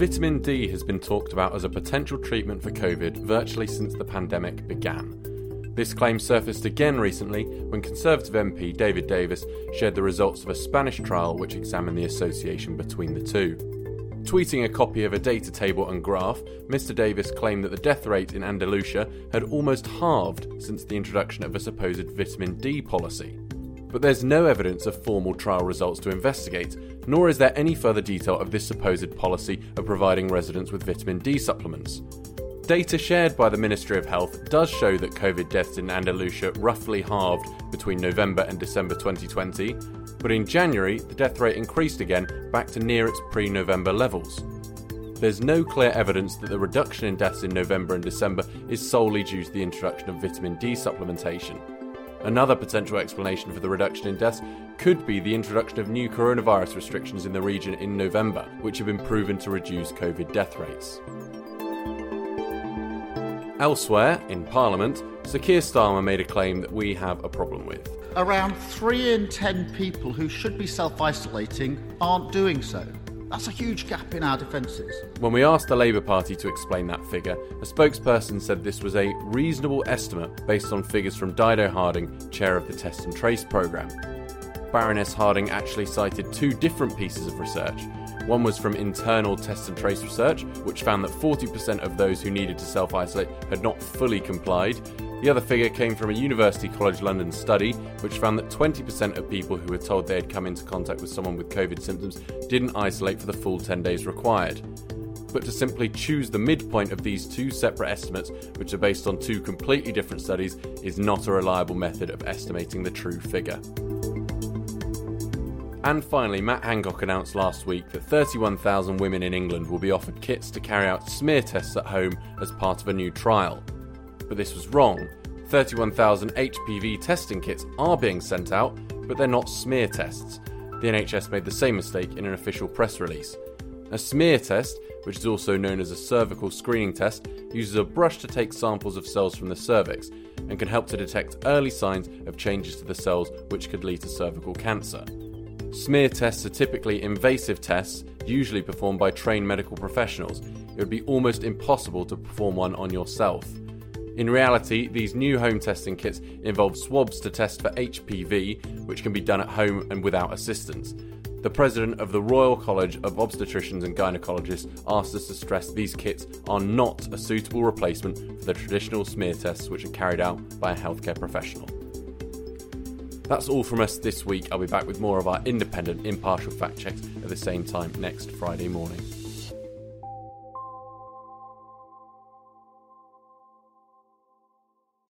Vitamin D has been talked about as a potential treatment for COVID virtually since the pandemic began. This claim surfaced again recently when Conservative MP David Davis shared the results of a Spanish trial which examined the association between the two. Tweeting a copy of a data table and graph, Mr. Davis claimed that the death rate in Andalusia had almost halved since the introduction of a supposed vitamin D policy. But there's no evidence of formal trial results to investigate, nor is there any further detail of this supposed policy of providing residents with vitamin D supplements. Data shared by the Ministry of Health does show that COVID deaths in Andalusia roughly halved between November and December 2020, but in January the death rate increased again back to near its pre November levels. There's no clear evidence that the reduction in deaths in November and December is solely due to the introduction of vitamin D supplementation. Another potential explanation for the reduction in deaths could be the introduction of new coronavirus restrictions in the region in November, which have been proven to reduce COVID death rates. Elsewhere, in Parliament, Sir Keir Starmer made a claim that we have a problem with. Around 3 in 10 people who should be self isolating aren't doing so. That's a huge gap in our defences. When we asked the Labour Party to explain that figure, a spokesperson said this was a reasonable estimate based on figures from Dido Harding, chair of the Test and Trace programme. Baroness Harding actually cited two different pieces of research. One was from internal test and trace research, which found that 40% of those who needed to self isolate had not fully complied, the other figure came from a University College London study, which found that 20% of people who were told they had come into contact with someone with COVID symptoms didn't isolate for the full 10 days required. But to simply choose the midpoint of these two separate estimates, which are based on two completely different studies, is not a reliable method of estimating the true figure. And finally, Matt Hancock announced last week that 31,000 women in England will be offered kits to carry out smear tests at home as part of a new trial but this was wrong. 31,000 HPV testing kits are being sent out, but they're not smear tests. The NHS made the same mistake in an official press release. A smear test, which is also known as a cervical screening test, uses a brush to take samples of cells from the cervix and can help to detect early signs of changes to the cells which could lead to cervical cancer. Smear tests are typically invasive tests, usually performed by trained medical professionals. It would be almost impossible to perform one on yourself. In reality, these new home testing kits involve swabs to test for HPV, which can be done at home and without assistance. The president of the Royal College of Obstetricians and Gynecologists asked us to stress these kits are not a suitable replacement for the traditional smear tests which are carried out by a healthcare professional. That's all from us this week. I'll be back with more of our independent, impartial fact checks at the same time next Friday morning.